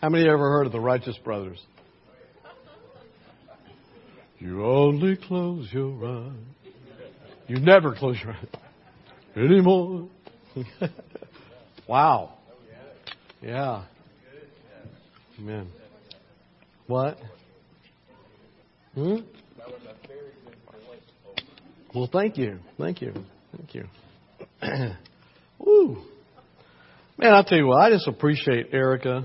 How many ever heard of the Righteous Brothers? You only close your eyes. You never close your eyes anymore. wow. Yeah. Amen. What? Hmm? Well, thank you. Thank you. Thank you. Woo. Man, I'll tell you what, I just appreciate Erica.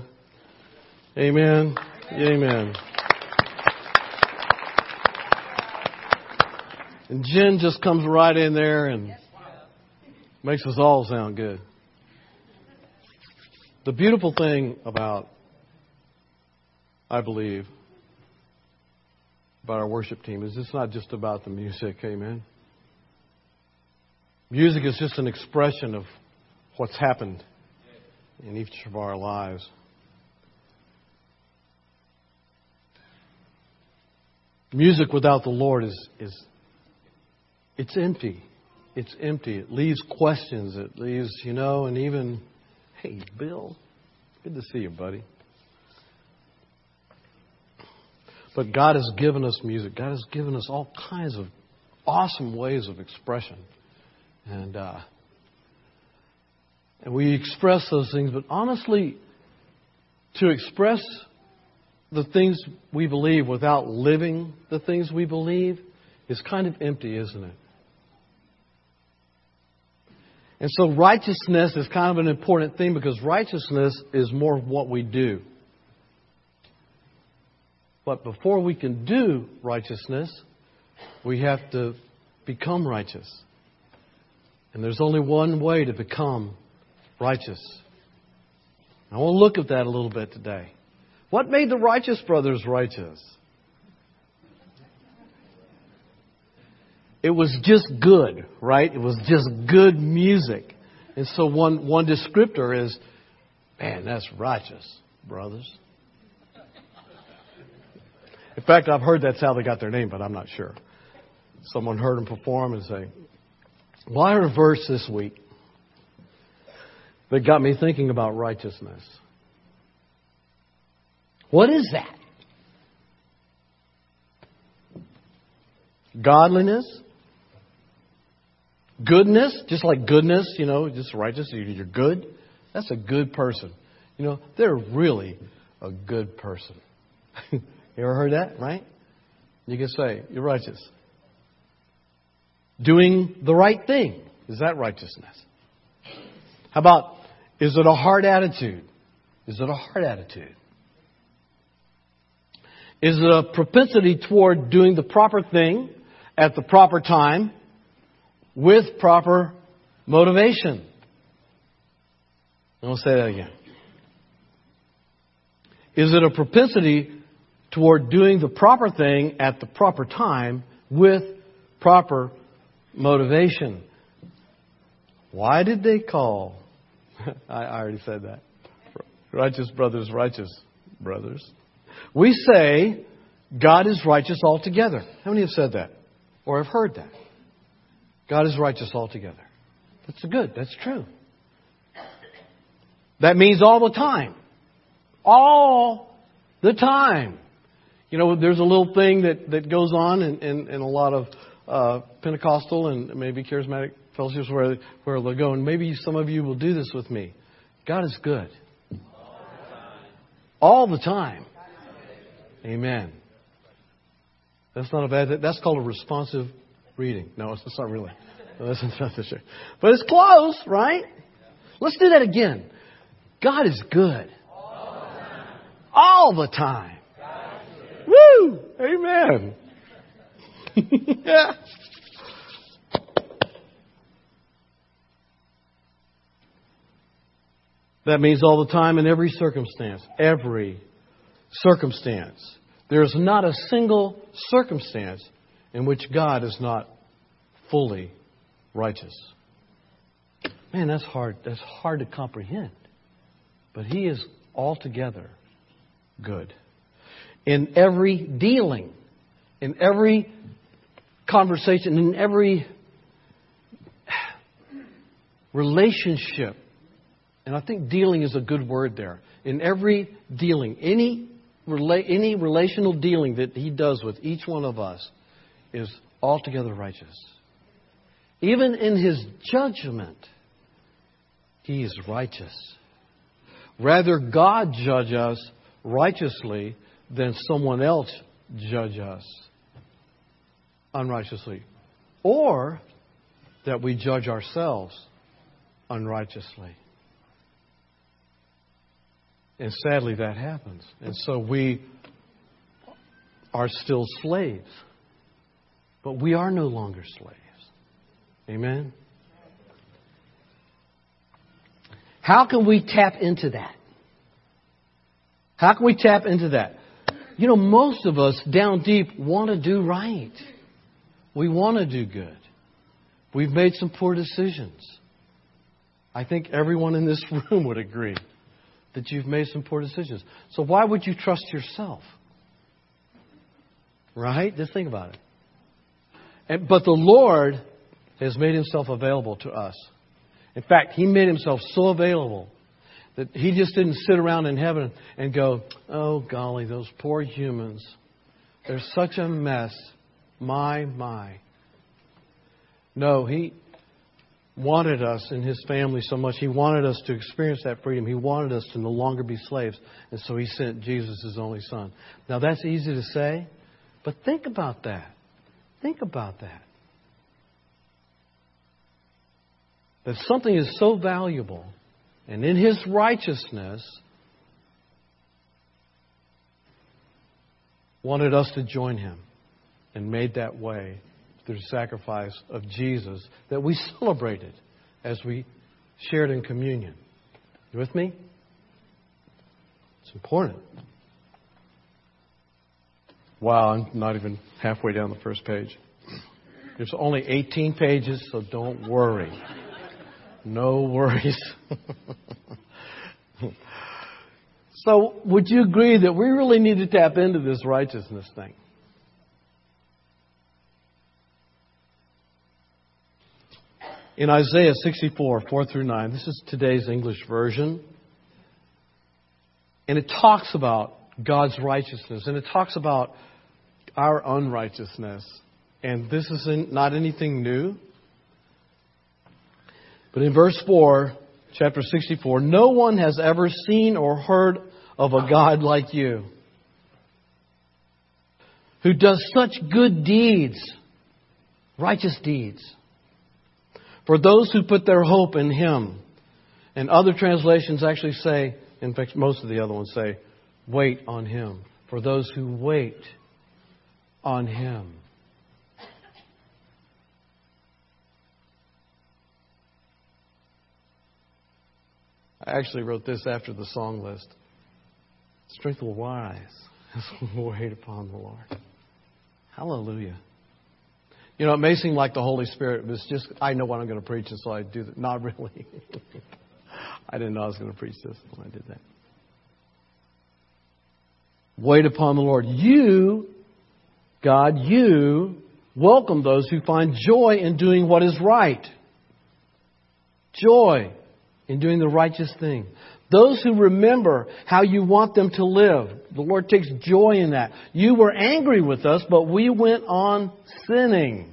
Amen. Amen. And Jen just comes right in there and makes us all sound good. The beautiful thing about, I believe, about our worship team is it's not just about the music, amen. Music is just an expression of what's happened in each of our lives. Music without the Lord is, is it's empty. It's empty. It leaves questions. It leaves, you know, and even, hey, Bill, good to see you, buddy. But God has given us music. God has given us all kinds of awesome ways of expression. And, uh, and we express those things, but honestly, to express the things we believe without living the things we believe is kind of empty, isn't it? And so righteousness is kind of an important thing because righteousness is more what we do. But before we can do righteousness, we have to become righteous. And there's only one way to become righteous. I want to look at that a little bit today. What made the righteous brothers righteous? It was just good, right? It was just good music. And so one, one descriptor is, man, that's righteous, brothers. In fact, I've heard that's how they got their name, but I'm not sure. Someone heard them perform and say, well, I heard a verse this week that got me thinking about righteousness. What is that? Godliness? Goodness? Just like goodness, you know, just righteous, you're good. That's a good person. You know, they're really a good person. you ever heard that, right? You can say, you're righteous. Doing the right thing. Is that righteousness? How about, is it a hard attitude? Is it a hard attitude? Is a propensity toward doing the proper thing at the proper time with proper motivation? I'll say that again. Is it a propensity toward doing the proper thing at the proper time with proper motivation? Why did they call? I already said that. Righteous brothers, righteous brothers. We say God is righteous altogether. How many have said that? Or have heard that? God is righteous altogether. That's good. That's true. That means all the time. All the time. You know, there's a little thing that, that goes on in, in, in a lot of uh, Pentecostal and maybe charismatic fellowships where, where they'll go, and maybe some of you will do this with me. God is good. All the time. Amen. That's not a bad. That's called a responsive reading. No, it's not really. That's not the sure. But it's close, right? Let's do that again. God is good. All the time. Woo! Amen. yeah. That means all the time in every circumstance. Every circumstance. There's not a single circumstance in which God is not fully righteous. Man, that's hard. That's hard to comprehend. But He is altogether good. In every dealing, in every conversation, in every relationship, and I think dealing is a good word there. in every dealing, any, rela- any relational dealing that He does with each one of us is altogether righteous. Even in His judgment, He is righteous. Rather, God judge us righteously than someone else judge us unrighteously. Or that we judge ourselves unrighteously. And sadly, that happens. And so we are still slaves. But we are no longer slaves. Amen? How can we tap into that? How can we tap into that? You know, most of us down deep want to do right. We want to do good. We've made some poor decisions. I think everyone in this room would agree that you've made some poor decisions. So why would you trust yourself? Right? Just think about it. And, but the Lord has made himself available to us. In fact, he made himself so available that he just didn't sit around in heaven and go, oh, golly, those poor humans. They're such a mess. My, my. No, he wanted us and his family so much. He wanted us to experience that freedom. He wanted us to no longer be slaves. And so he sent Jesus, his only son. Now, that's easy to say, but think about that. Think about that. That something is so valuable, and in his righteousness, wanted us to join him and made that way through the sacrifice of Jesus that we celebrated as we shared in communion. You with me? It's important. Wow, I'm not even halfway down the first page. There's only 18 pages, so don't worry. No worries. so, would you agree that we really need to tap into this righteousness thing? In Isaiah 64, 4 through 9. This is today's English version. And it talks about God's righteousness and it talks about our unrighteousness. And this is not anything new. But in verse 4, chapter 64, no one has ever seen or heard of a God like you who does such good deeds, righteous deeds for those who put their hope in Him. And other translations actually say, in fact, most of the other ones say, wait on Him. For those who wait on Him. I actually wrote this after the song list. Strength will rise as we wait upon the Lord. Hallelujah. You know, it may seem like the Holy Spirit was just, I know what I'm going to preach, and so I do that. Not really. I didn't know I was going to preach this when I did that. Wait upon the Lord. You, God, you welcome those who find joy in doing what is right. Joy in doing the righteous thing. Those who remember how you want them to live. The Lord takes joy in that. You were angry with us, but we went on sinning.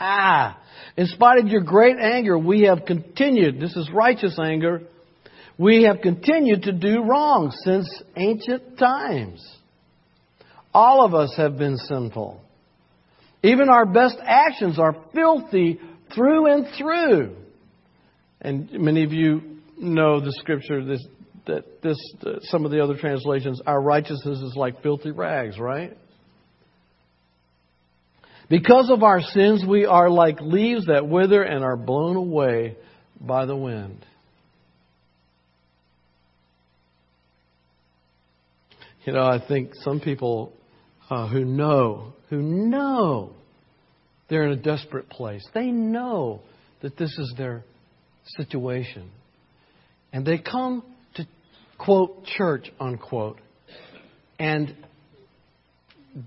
Ah, in spite of your great anger, we have continued, this is righteous anger, we have continued to do wrong since ancient times. All of us have been sinful. Even our best actions are filthy through and through. And many of you know the scripture this, that this, uh, some of the other translations, our righteousness is like filthy rags, right? Because of our sins, we are like leaves that wither and are blown away by the wind. You know, I think some people uh, who know, who know they're in a desperate place, they know that this is their situation. And they come to, quote, church, unquote, and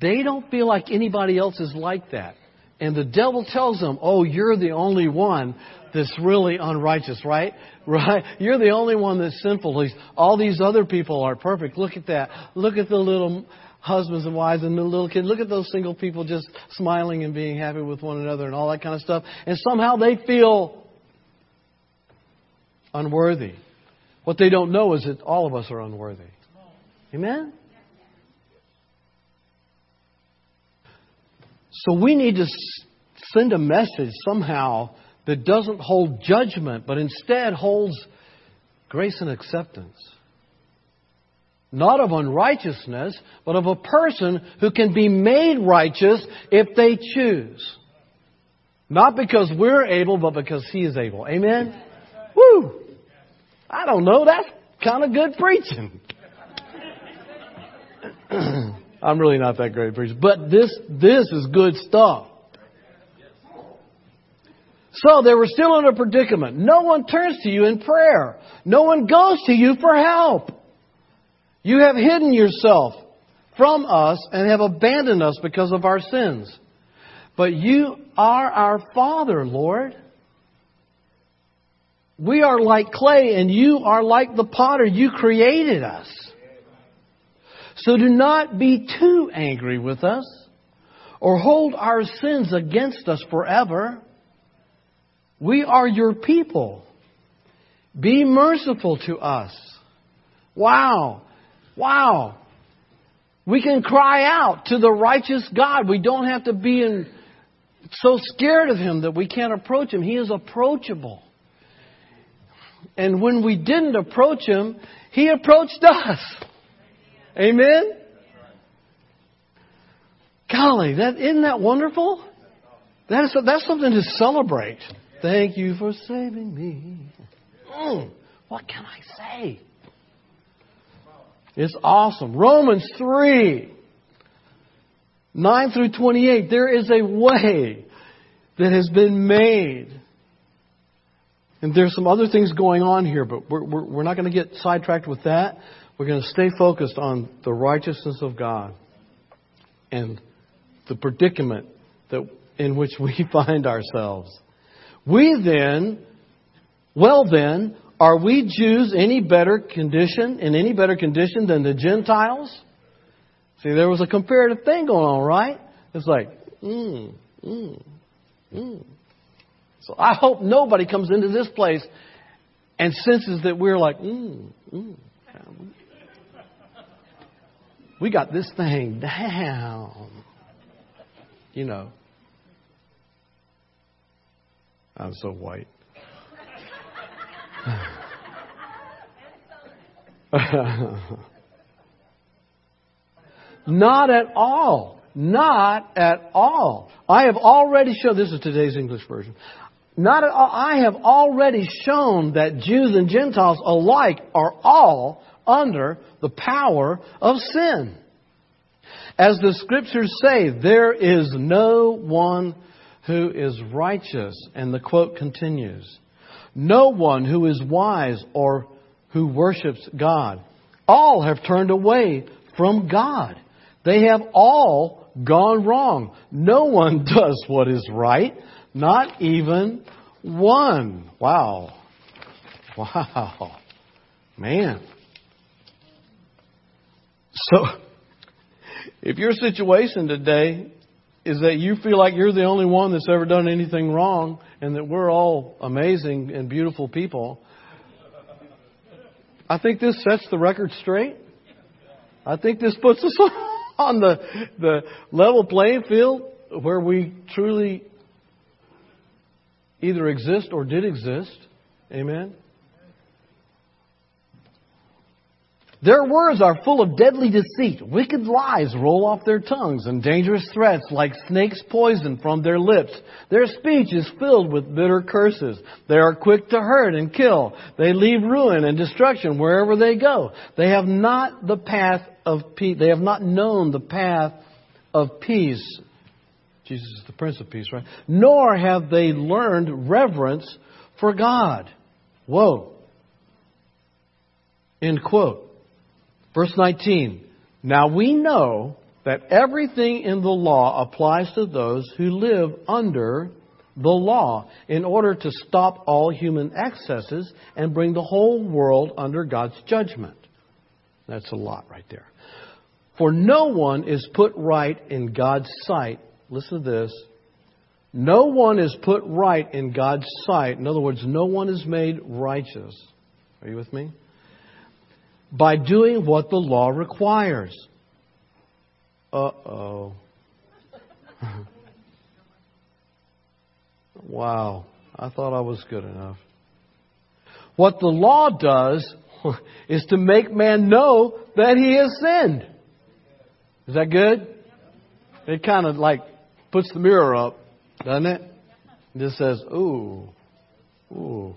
they don't feel like anybody else is like that. And the devil tells them, oh, you're the only one that's really unrighteous, right? Right? You're the only one that's sinful. All these other people are perfect. Look at that. Look at the little husbands and wives and the little kids. Look at those single people just smiling and being happy with one another and all that kind of stuff. And somehow they feel unworthy. What they don't know is that all of us are unworthy. Amen? So we need to send a message somehow that doesn't hold judgment, but instead holds grace and acceptance. Not of unrighteousness, but of a person who can be made righteous if they choose. Not because we're able, but because He is able. Amen? Woo! I don't know, that's kind of good preaching. I'm really not that great at preaching, but this, this is good stuff. So they were still in a predicament. No one turns to you in prayer. No one goes to you for help. You have hidden yourself from us and have abandoned us because of our sins. But you are our Father, Lord. We are like clay and you are like the potter. You created us. So do not be too angry with us or hold our sins against us forever. We are your people. Be merciful to us. Wow. Wow. We can cry out to the righteous God. We don't have to be in, so scared of Him that we can't approach Him. He is approachable. And when we didn't approach Him, He approached us. Amen? Golly, that, isn't that wonderful? That is, that's something to celebrate. Thank you for saving me. Mm, what can I say? It's awesome. Romans 3, 9 through 28. There is a way that has been made. And there's some other things going on here, but we're, we're, we're not going to get sidetracked with that. We're going to stay focused on the righteousness of God and the predicament that, in which we find ourselves. We then, well then, are we Jews any better condition, in any better condition than the Gentiles? See, there was a comparative thing going on, right? It's like, mm, mm, mm. So I hope nobody comes into this place and senses that we're like, mm, mm. We got this thing down. You know. I'm so white. Not at all. Not at all. I have already shown, this is today's English version. Not at all. I have already shown that Jews and Gentiles alike are all under the power of sin. As the scriptures say, there is no one who is righteous. And the quote continues No one who is wise or who worships God. All have turned away from God. They have all gone wrong. No one does what is right, not even one. Wow. Wow. Man. So, if your situation today is that you feel like you're the only one that's ever done anything wrong and that we're all amazing and beautiful people, I think this sets the record straight. I think this puts us on the, the level playing field where we truly either exist or did exist. Amen. Their words are full of deadly deceit. Wicked lies roll off their tongues, and dangerous threats like snakes' poison from their lips. Their speech is filled with bitter curses. They are quick to hurt and kill. They leave ruin and destruction wherever they go. They have not the path of peace. They have not known the path of peace. Jesus is the Prince of Peace, right? Nor have they learned reverence for God. Whoa. End quote. Verse 19. Now we know that everything in the law applies to those who live under the law, in order to stop all human excesses and bring the whole world under God's judgment. That's a lot right there. For no one is put right in God's sight. Listen to this. No one is put right in God's sight. In other words, no one is made righteous. Are you with me? By doing what the law requires. Uh oh. wow. I thought I was good enough. What the law does is to make man know that he has sinned. Is that good? It kind of like puts the mirror up, doesn't it? It just says, ooh, ooh.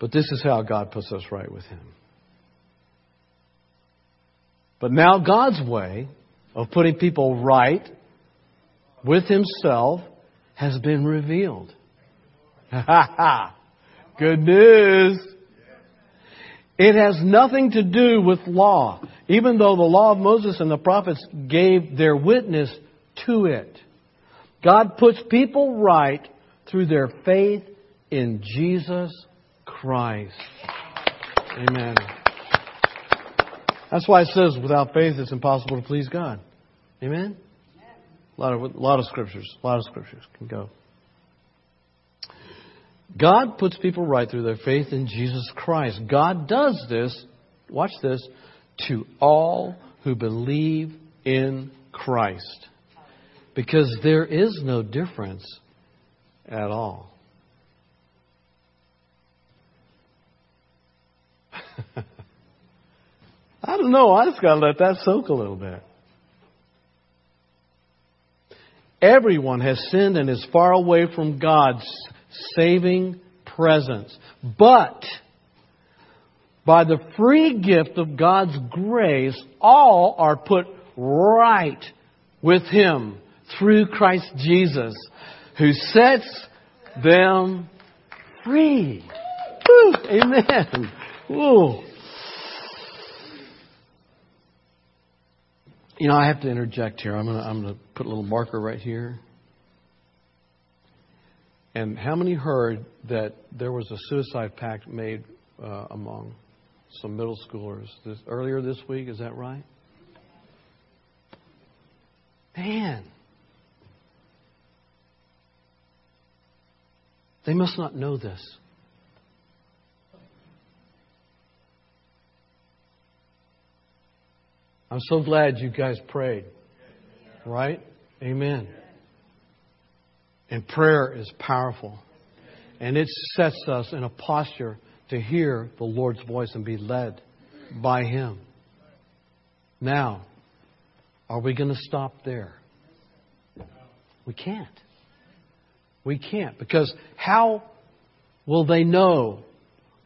But this is how God puts us right with Him. But now God's way of putting people right with Himself has been revealed. Ha ha! Good news. It has nothing to do with law, even though the law of Moses and the prophets gave their witness to it. God puts people right through their faith in Jesus Christ. Amen. That's why it says without faith it's impossible to please God. Amen? A lot of, a lot of scriptures. A lot of scriptures can go. God puts people right through their faith in Jesus Christ. God does this, watch this, to all who believe in Christ. Because there is no difference at all. I don't know. I just got to let that soak a little bit. Everyone has sinned and is far away from God's saving presence. But by the free gift of God's grace, all are put right with Him through Christ Jesus, who sets them free. Woo, amen. Woo. You know, I have to interject here. I'm going to put a little marker right here. And how many heard that there was a suicide pact made uh, among some middle schoolers this, earlier this week? Is that right? Man. They must not know this. I'm so glad you guys prayed. Right? Amen. And prayer is powerful. And it sets us in a posture to hear the Lord's voice and be led by Him. Now, are we going to stop there? We can't. We can't. Because how will they know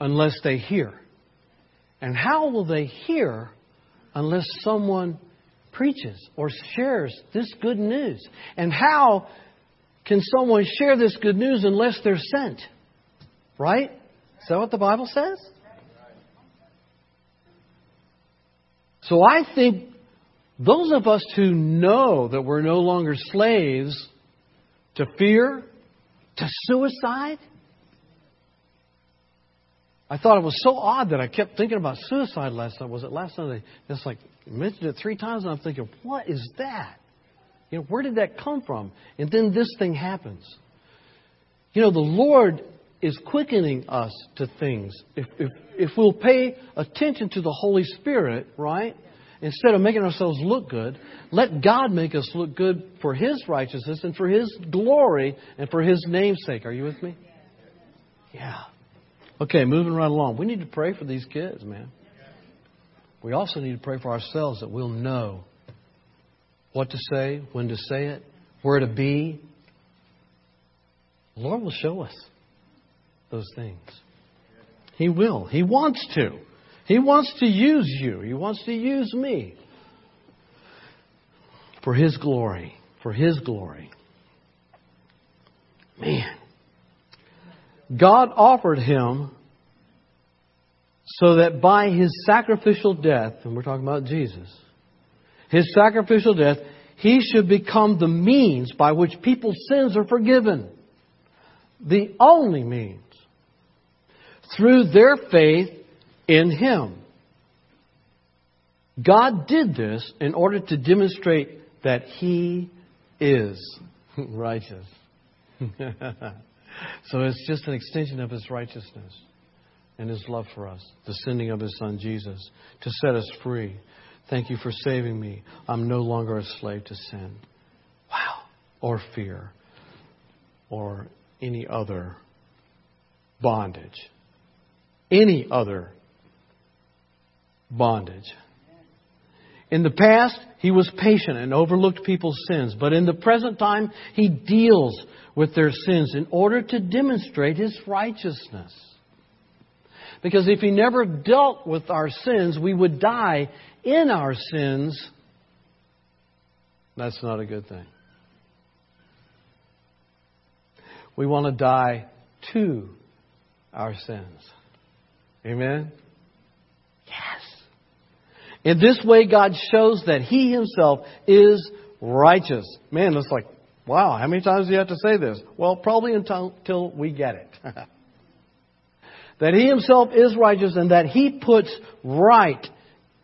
unless they hear? And how will they hear unless someone preaches or shares this good news. And how can someone share this good news unless they're sent? Right? Is that what the Bible says? So I think those of us who know that we're no longer slaves to fear, to suicide, I thought it was so odd that I kept thinking about suicide last night. Was it last night? It's like mentioned it three times, and I'm thinking, what is that? You know, where did that come from? And then this thing happens. You know, the Lord is quickening us to things. If, if, if we'll pay attention to the Holy Spirit, right? Instead of making ourselves look good, let God make us look good for His righteousness and for His glory and for His namesake. Are you with me? Yeah. Okay, moving right along. We need to pray for these kids, man. We also need to pray for ourselves that we'll know what to say, when to say it, where to be. The Lord will show us those things. He will. He wants to. He wants to use you. He wants to use me for His glory. For His glory. Man. God offered him so that by his sacrificial death, and we're talking about Jesus, his sacrificial death, he should become the means by which people's sins are forgiven. The only means. Through their faith in him. God did this in order to demonstrate that he is righteous. so it's just an extension of his righteousness and his love for us, the sending of his son Jesus to set us free. Thank you for saving me. I'm no longer a slave to sin. Wow. Or fear. Or any other bondage. Any other bondage. In the past, he was patient and overlooked people's sins, but in the present time, he deals with their sins in order to demonstrate his righteousness. Because if he never dealt with our sins, we would die in our sins. That's not a good thing. We want to die to our sins. Amen? In this way, God shows that He Himself is righteous. Man, it's like, wow, how many times do you have to say this? Well, probably until we get it. that He Himself is righteous and that He puts right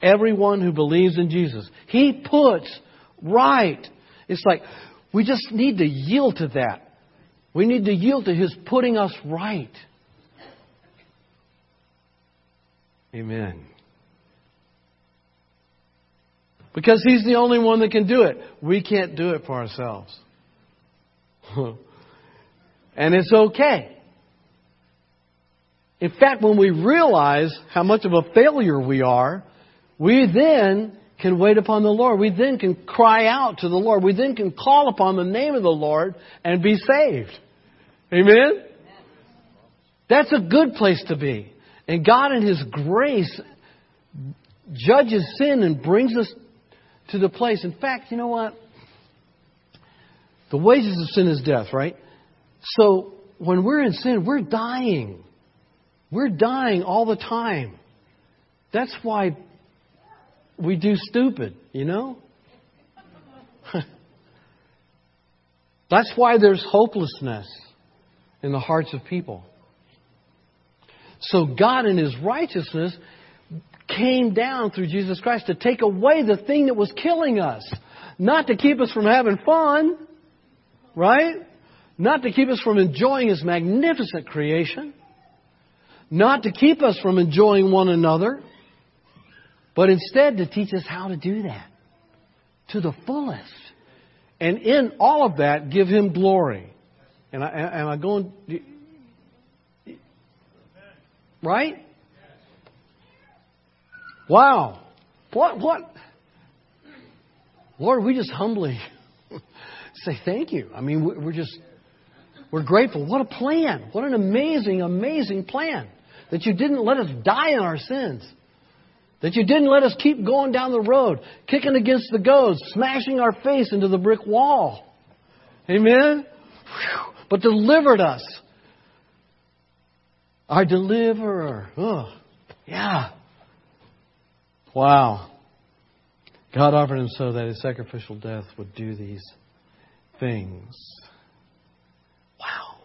everyone who believes in Jesus. He puts right. It's like, we just need to yield to that. We need to yield to His putting us right. Amen. Because He's the only one that can do it. We can't do it for ourselves. and it's okay. In fact, when we realize how much of a failure we are, we then can wait upon the Lord. We then can cry out to the Lord. We then can call upon the name of the Lord and be saved. Amen? That's a good place to be. And God, in His grace, judges sin and brings us to the place. In fact, you know what? The wages of sin is death, right? So when we're in sin, we're dying. We're dying all the time. That's why we do stupid, you know? That's why there's hopelessness in the hearts of people. So God, in His righteousness, came down through Jesus Christ to take away the thing that was killing us. Not to keep us from having fun, right? Not to keep us from enjoying His magnificent creation. Not to keep us from enjoying one another. But instead to teach us how to do that to the fullest. And in all of that, give Him glory. And I, am I going. Right? Wow. What, what? Lord, we just humbly say thank you. I mean, we're just, we're grateful. What a plan. What an amazing, amazing plan. That you didn't let us die in our sins. That you didn't let us keep going down the road, kicking against the goads, smashing our face into the brick wall. Amen? But delivered us. Our deliverer. Yeah. Wow. God offered him so that his sacrificial death would do these things. Wow.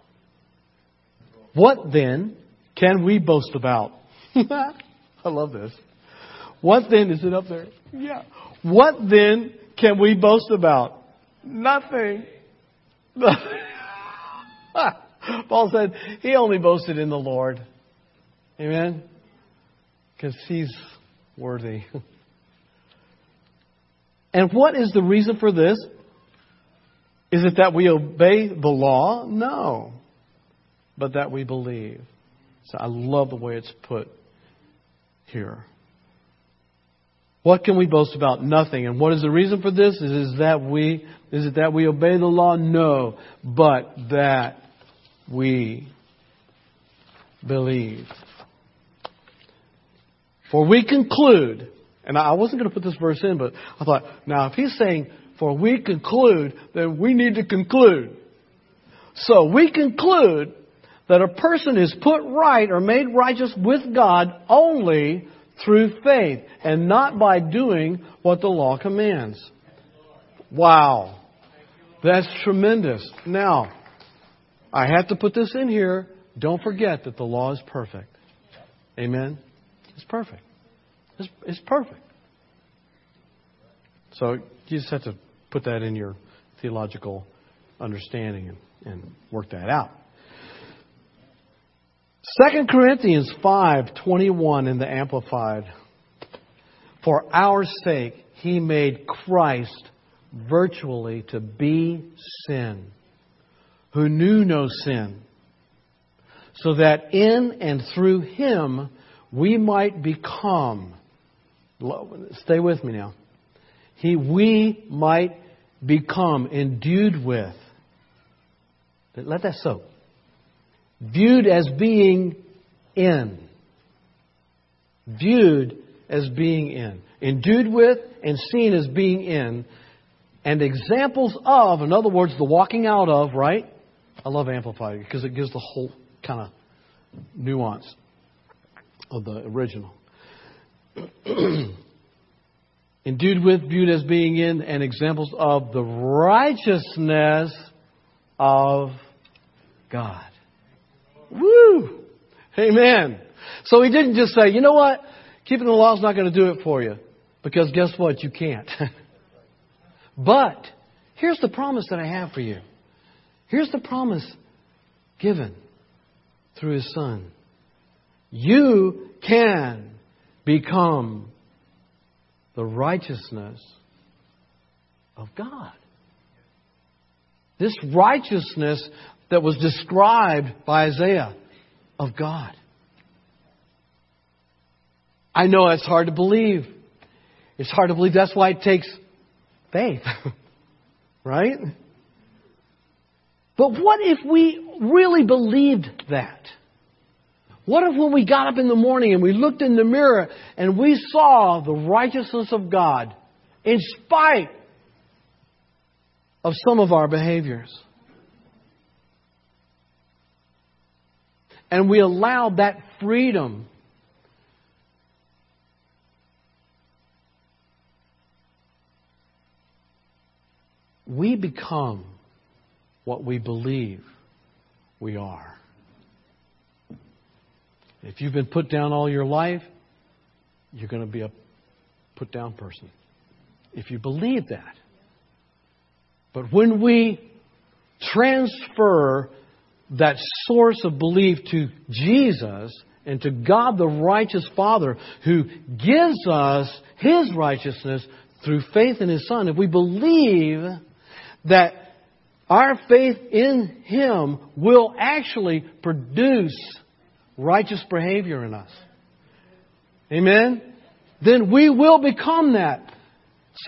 What then can we boast about? I love this. What then is it up there? Yeah. What then can we boast about? Nothing. Paul said he only boasted in the Lord. Amen? Because he's worthy. and what is the reason for this? Is it that we obey the law? No. But that we believe. So I love the way it's put here. What can we boast about? Nothing. And what is the reason for this? Is, is that we is it that we obey the law? No. But that we believe. For we conclude, and I wasn't going to put this verse in, but I thought, now if he's saying, for we conclude, then we need to conclude. So we conclude that a person is put right or made righteous with God only through faith and not by doing what the law commands. Wow. That's tremendous. Now, I have to put this in here. Don't forget that the law is perfect. Amen? It's perfect. It's, it's perfect. So you just have to put that in your theological understanding and, and work that out. 2 Corinthians 5:21 in the amplified For our sake he made Christ virtually to be sin who knew no sin so that in and through him we might become stay with me now he we might become endued with let that soak viewed as being in. Viewed as being in. Endued with and seen as being in. And examples of, in other words, the walking out of, right? I love Amplified because it gives the whole kind of nuance of the original. Endued with, viewed as being in, and examples of the righteousness of God. Woo! Amen. So he didn't just say, you know what? Keeping the law is not going to do it for you. Because guess what? You can't. but here's the promise that I have for you. Here's the promise given through his son. You can become the righteousness of God. This righteousness that was described by Isaiah of God. I know it's hard to believe. It's hard to believe. That's why it takes faith. right? But what if we really believed that? What if when we got up in the morning and we looked in the mirror and we saw the righteousness of God in spite of some of our behaviors? and we allowed that freedom we become what we believe we are. If you've been put down all your life, you're going to be a put down person. If you believe that. But when we transfer that source of belief to Jesus and to God the righteous Father who gives us His righteousness through faith in His Son, if we believe that our faith in Him will actually produce righteous behavior in us. Amen? Then we will become that.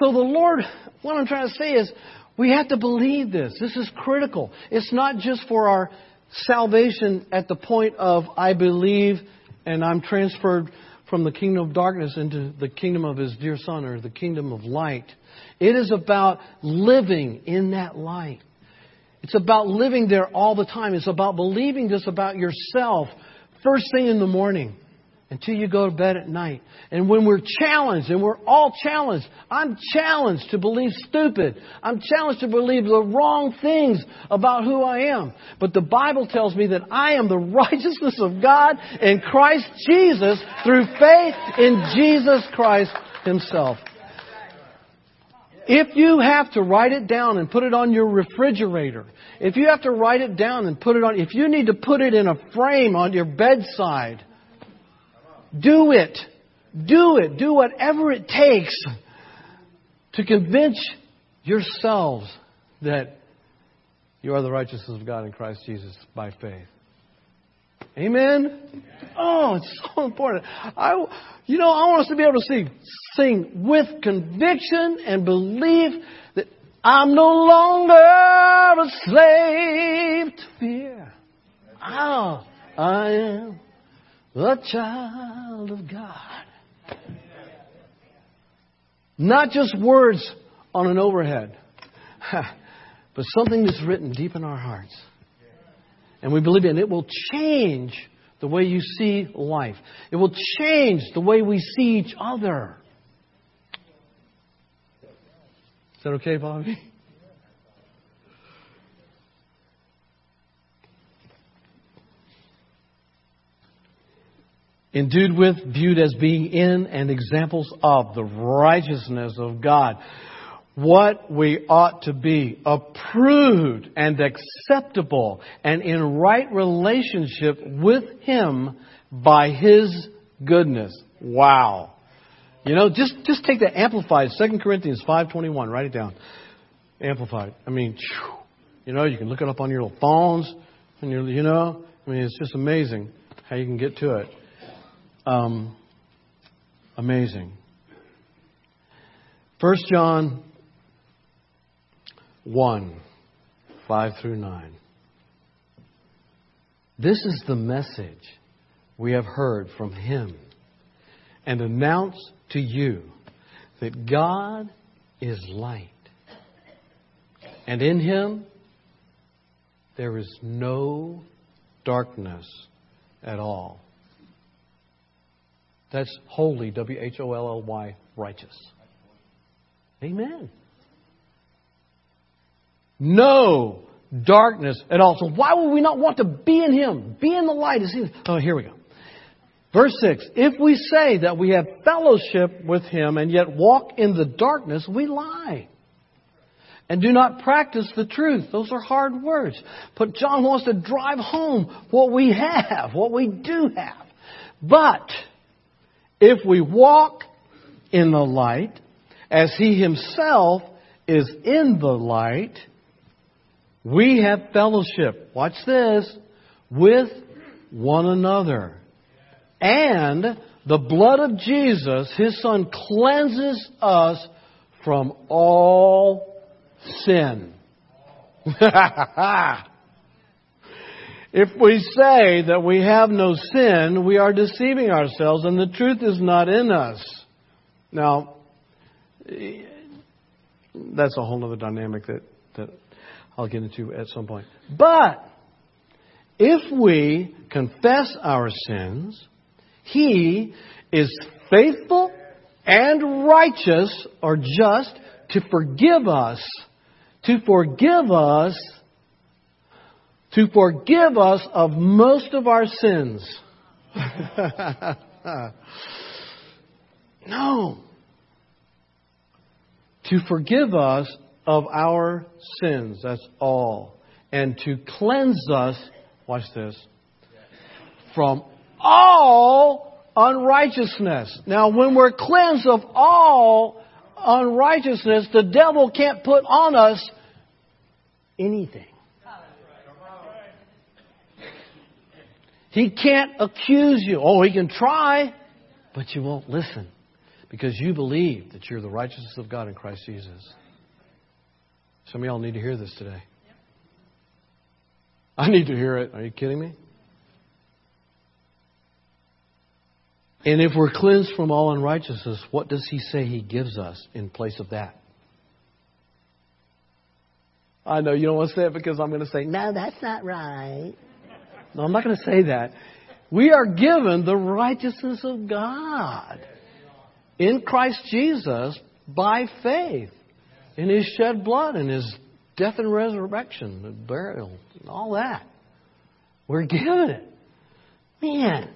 So the Lord, what I'm trying to say is, we have to believe this. This is critical. It's not just for our salvation at the point of I believe and I'm transferred from the kingdom of darkness into the kingdom of his dear son or the kingdom of light. It is about living in that light. It's about living there all the time. It's about believing this about yourself first thing in the morning until you go to bed at night. And when we're challenged, and we're all challenged, I'm challenged to believe stupid. I'm challenged to believe the wrong things about who I am. But the Bible tells me that I am the righteousness of God in Christ Jesus through faith in Jesus Christ Himself. If you have to write it down and put it on your refrigerator, if you have to write it down and put it on, if you need to put it in a frame on your bedside, do it. Do it. Do whatever it takes to convince yourselves that you are the righteousness of God in Christ Jesus by faith. Amen. Oh, it's so important. I, you know, I want us to be able to sing, sing with conviction and belief that I'm no longer a slave to fear. Oh, I am a child of God. Not just words on an overhead, but something that's written deep in our hearts. And we believe and it will change the way you see life. It will change the way we see each other. Is that okay, Bobby? endued with, viewed as being in, and examples of the righteousness of God. What we ought to be, approved and acceptable and in right relationship with Him by His goodness. Wow. You know, just, just take that amplified, 2 Corinthians 5.21, write it down. Amplified. I mean, you know, you can look it up on your little phones, and you know, I mean, it's just amazing how you can get to it. Um, amazing. 1 John 1 5 through 9. This is the message we have heard from Him and announce to you that God is light. And in Him there is no darkness at all. That's holy, W H O L L Y, righteous. Amen. No darkness at all. So why would we not want to be in Him? Be in the light. Oh, here we go. Verse 6 If we say that we have fellowship with Him and yet walk in the darkness, we lie. And do not practice the truth. Those are hard words. But John wants to drive home what we have, what we do have. But if we walk in the light, as He Himself is in the light, we have fellowship. Watch this. With one another. And the blood of Jesus, His Son, cleanses us from all sin. If we say that we have no sin, we are deceiving ourselves and the truth is not in us. Now, that's a whole other dynamic that, that I'll get into at some point. But, if we confess our sins, He is faithful and righteous or just to forgive us, to forgive us to forgive us of most of our sins. no. To forgive us of our sins. That's all. And to cleanse us, watch this, from all unrighteousness. Now, when we're cleansed of all unrighteousness, the devil can't put on us anything. He can't accuse you. Oh, he can try, but you won't listen because you believe that you're the righteousness of God in Christ Jesus. Some of y'all need to hear this today. I need to hear it. Are you kidding me? And if we're cleansed from all unrighteousness, what does he say he gives us in place of that? I know you don't want to say it because I'm going to say, no, that's not right. No, I'm not going to say that. We are given the righteousness of God in Christ Jesus by faith in His shed blood and His death and resurrection, and burial, and all that. We're given it. Man,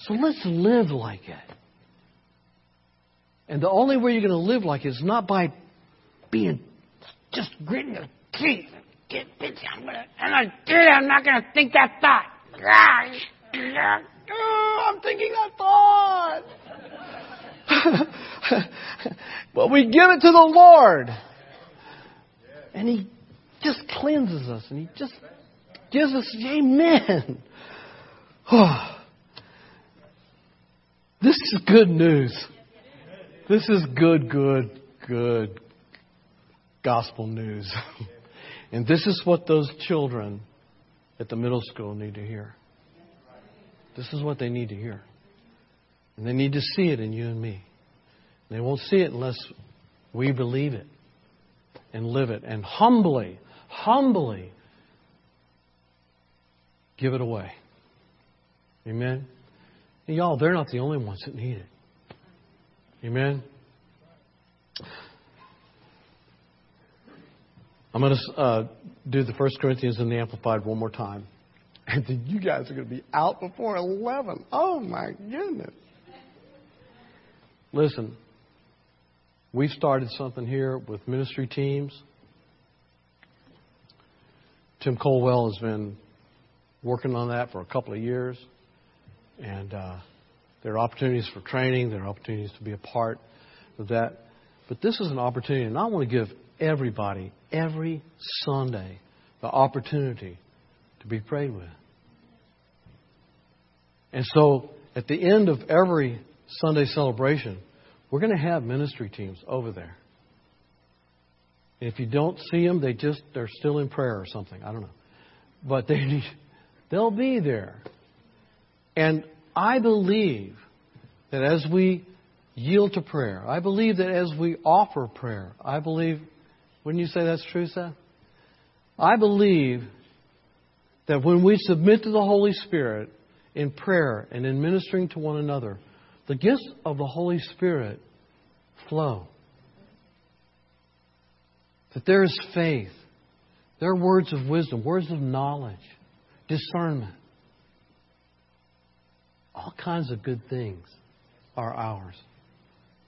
so let's live like it. And the only way you're going to live like it is not by being just gritting your teeth get busy. I'm gonna, I'm gonna do that. I'm not gonna think that thought. Oh, I'm thinking that thought. but we give it to the Lord. And He just cleanses us and He just gives us, Amen. this is good news. This is good, good, good gospel news. And this is what those children at the middle school need to hear. This is what they need to hear. And they need to see it in you and me. They won't see it unless we believe it and live it and humbly, humbly give it away. Amen? And y'all, they're not the only ones that need it. Amen? I'm going to uh, do the First Corinthians in the Amplified one more time. And then you guys are going to be out before 11. Oh, my goodness. Listen, we've started something here with ministry teams. Tim Colwell has been working on that for a couple of years. And uh, there are opportunities for training, there are opportunities to be a part of that. But this is an opportunity, and I want to give everybody, every Sunday, the opportunity to be prayed with. And so, at the end of every Sunday celebration, we're going to have ministry teams over there. If you don't see them, they just they're still in prayer or something. I don't know, but they need, they'll be there. And I believe that as we yield to prayer, I believe that as we offer prayer, I believe wouldn't you say that's true, Seth? I believe that when we submit to the Holy Spirit in prayer and in ministering to one another, the gifts of the Holy Spirit flow. That there is faith, there are words of wisdom, words of knowledge, discernment. All kinds of good things are ours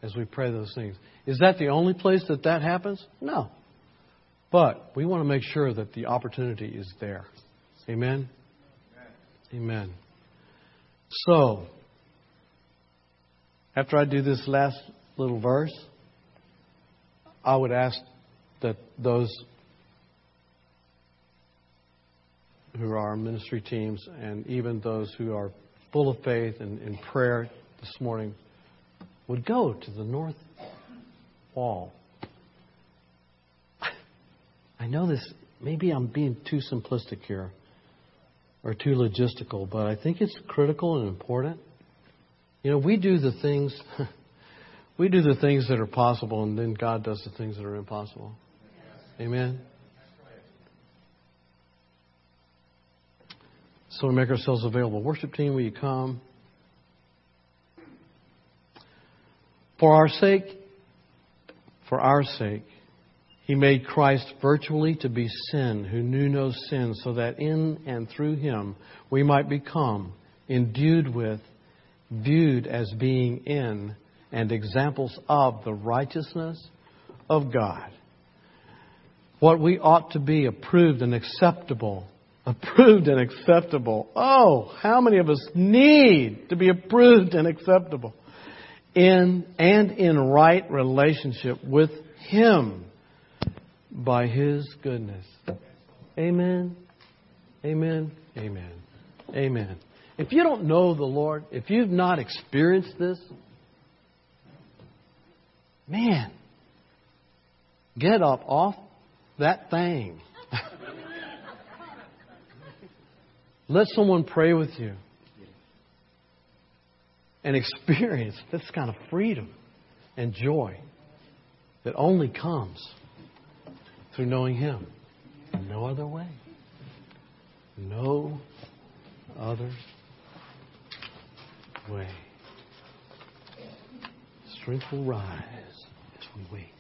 as we pray those things. Is that the only place that that happens? No. But we want to make sure that the opportunity is there. Amen? Amen. So, after I do this last little verse, I would ask that those who are ministry teams and even those who are full of faith and in prayer this morning would go to the north wall I know this, maybe I'm being too simplistic here or too logistical, but I think it's critical and important. You know, we do the things, we do the things that are possible, and then God does the things that are impossible. Amen. So we make ourselves available. Worship team, will you come? For our sake, for our sake, he made Christ virtually to be sin who knew no sin, so that in and through him we might become endued with, viewed as being in, and examples of the righteousness of God. What we ought to be approved and acceptable. Approved and acceptable. Oh, how many of us need to be approved and acceptable in and in right relationship with Him by His goodness. Amen. Amen. Amen. Amen. If you don't know the Lord, if you've not experienced this, man, get up off that thing. Let someone pray with you and experience this kind of freedom and joy that only comes through knowing Him. No other way. No other way. Strength will rise as we wait.